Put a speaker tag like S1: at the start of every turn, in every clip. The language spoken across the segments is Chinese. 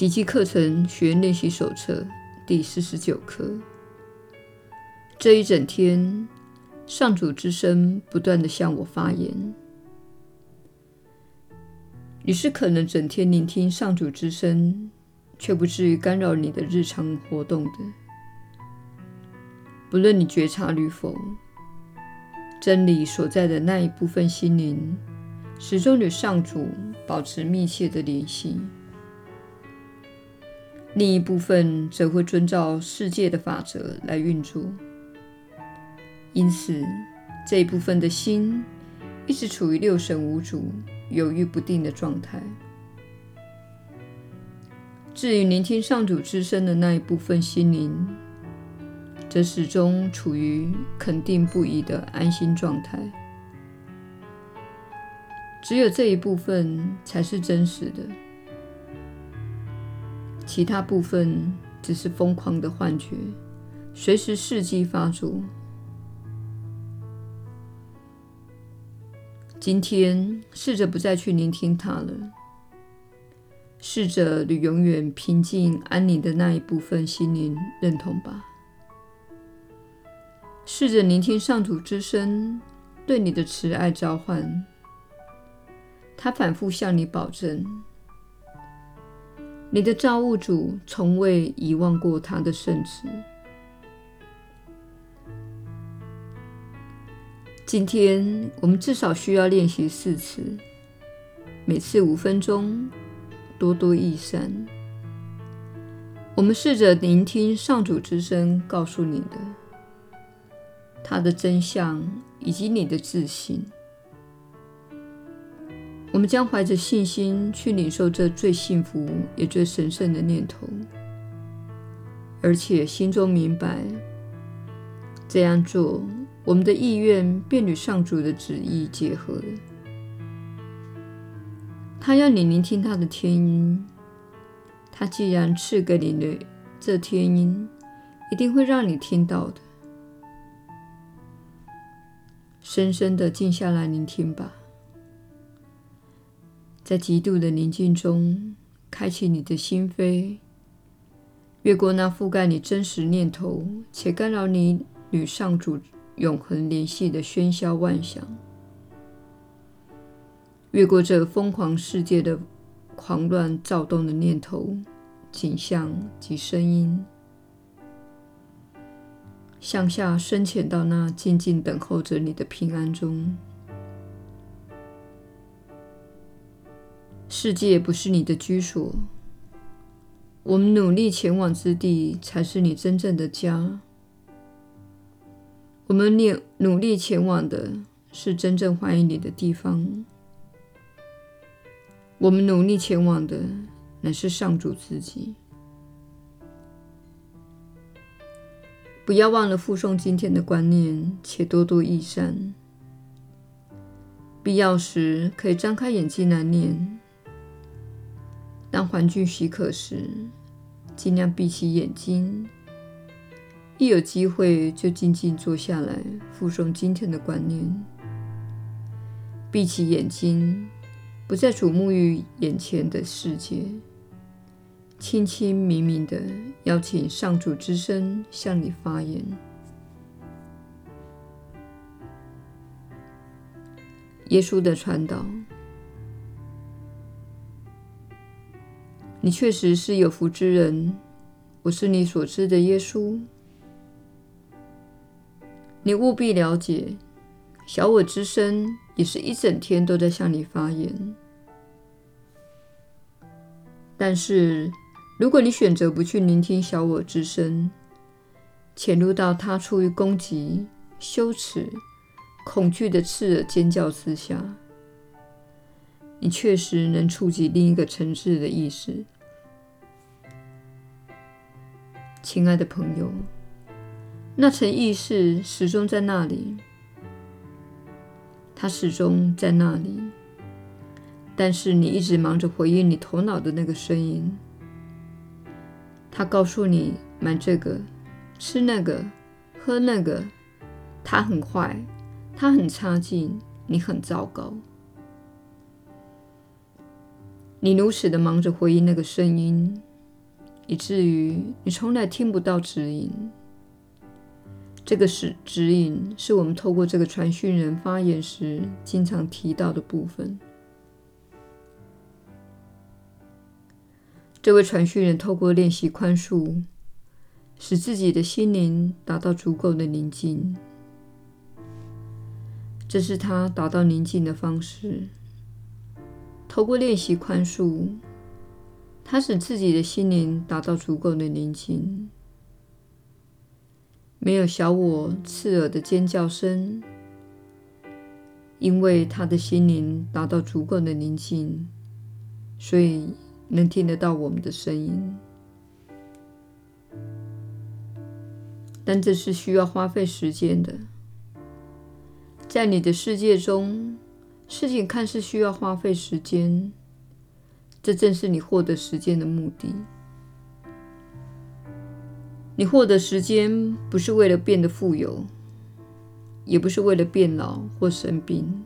S1: 奇迹课程学员练习手册第四十九课。这一整天，上主之声不断地向我发言。你是可能整天聆听上主之声，却不至于干扰你的日常活动的。不论你觉察与否，真理所在的那一部分心灵，始终与上主保持密切的联系。另一部分则会遵照世界的法则来运作，因此这一部分的心一直处于六神无主、犹豫不定的状态。至于聆听上主之声的那一部分心灵，则始终处于肯定不移的安心状态。只有这一部分才是真实的。其他部分只是疯狂的幻觉，随时伺机发作。今天，试着不再去聆听它了，试着与永远平静安宁的那一部分心灵认同吧。试着聆听上主之声对你的慈爱召唤，他反复向你保证。你的造物主从未遗忘过他的圣旨。今天我们至少需要练习四次，每次五分钟，多多益善。我们试着聆听上主之声告诉你的，他的真相以及你的自信。我们将怀着信心去领受这最幸福也最神圣的念头，而且心中明白，这样做，我们的意愿便与上主的旨意结合了。他要你聆听他的天音，他既然赐给你的这天音，一定会让你听到的。深深的静下来聆听吧。在极度的宁静中，开启你的心扉，越过那覆盖你真实念头且干扰你与上主永恒联系的喧嚣万象，越过这疯狂世界的狂乱躁动的念头、景象及声音，向下深潜到那静静等候着你的平安中。世界不是你的居所，我们努力前往之地才是你真正的家。我们努努力前往的是真正欢迎你的地方。我们努力前往的乃是上主自己。不要忘了附送今天的观念，且多多益善。必要时可以张开眼睛来念。当环境许可时，尽量闭起眼睛。一有机会，就静静坐下来，复诵今天的观念。闭起眼睛，不再瞩目于眼前的世界，轻轻明明的邀请上主之声向你发言。耶稣的传导。你确实是有福之人，我是你所知的耶稣。你务必了解，小我之声也是一整天都在向你发言。但是，如果你选择不去聆听小我之声，潜入到它出于攻击、羞耻、恐惧的刺耳尖叫之下，你确实能触及另一个层次的意识，亲爱的朋友，那层意识始终在那里，它始终在那里，但是你一直忙着回应你头脑的那个声音，它告诉你买这个、吃那个、喝那个，它很坏，它很差劲，你很糟糕。你如此的忙着回应那个声音，以至于你从来听不到指引。这个是指引，是我们透过这个传讯人发言时经常提到的部分。这位传讯人透过练习宽恕，使自己的心灵达到足够的宁静。这是他达到宁静的方式。透过练习宽恕，他使自己的心灵达到足够的宁静。没有小我刺耳的尖叫声，因为他的心灵达到足够的宁静，所以能听得到我们的声音。但这是需要花费时间的。在你的世界中，事情看似需要花费时间，这正是你获得时间的目的。你获得时间不是为了变得富有，也不是为了变老或生病。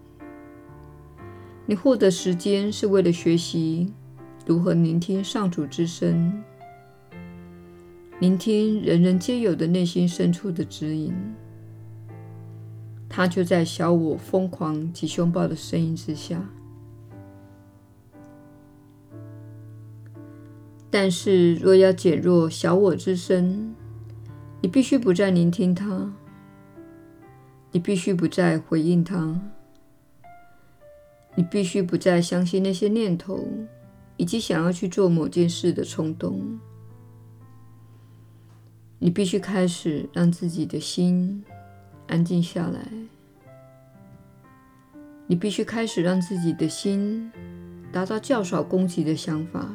S1: 你获得时间是为了学习如何聆听上主之声，聆听人人皆有的内心深处的指引。它就在小我疯狂及凶暴的声音之下。但是，若要减弱小我之身，你必须不再聆听它，你必须不再回应它，你必须不再相信那些念头，以及想要去做某件事的冲动。你必须开始让自己的心安静下来。你必须开始让自己的心达到较少攻击的想法。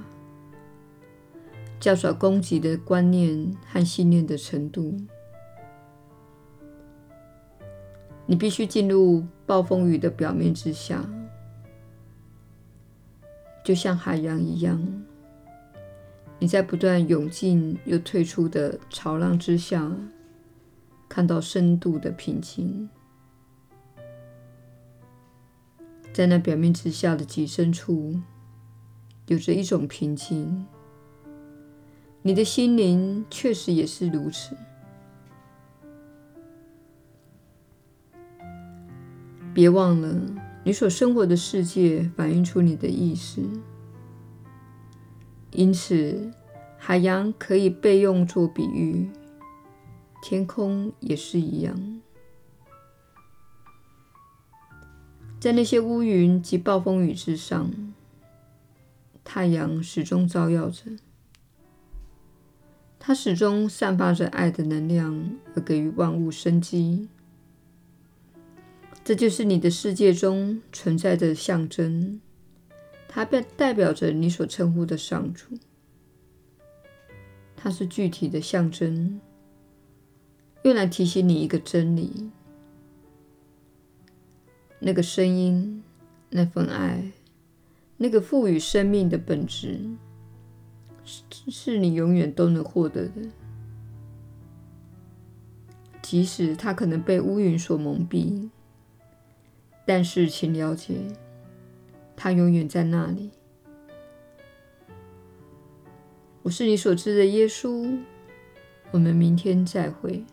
S1: 较少攻击的观念和信念的程度，你必须进入暴风雨的表面之下，就像海洋一样。你在不断涌进又退出的潮浪之下，看到深度的平静。在那表面之下的极深处，有着一种平静。你的心灵确实也是如此。别忘了，你所生活的世界反映出你的意识，因此海洋可以被用作比喻，天空也是一样。在那些乌云及暴风雨之上，太阳始终照耀着。它始终散发着爱的能量，而给予万物生机。这就是你的世界中存在的象征，它代表着你所称呼的上主。它是具体的象征，用来提醒你一个真理：那个声音，那份爱，那个赋予生命的本质。是是你永远都能获得的，即使它可能被乌云所蒙蔽，但是请了解，它永远在那里。我是你所知的耶稣，我们明天再会。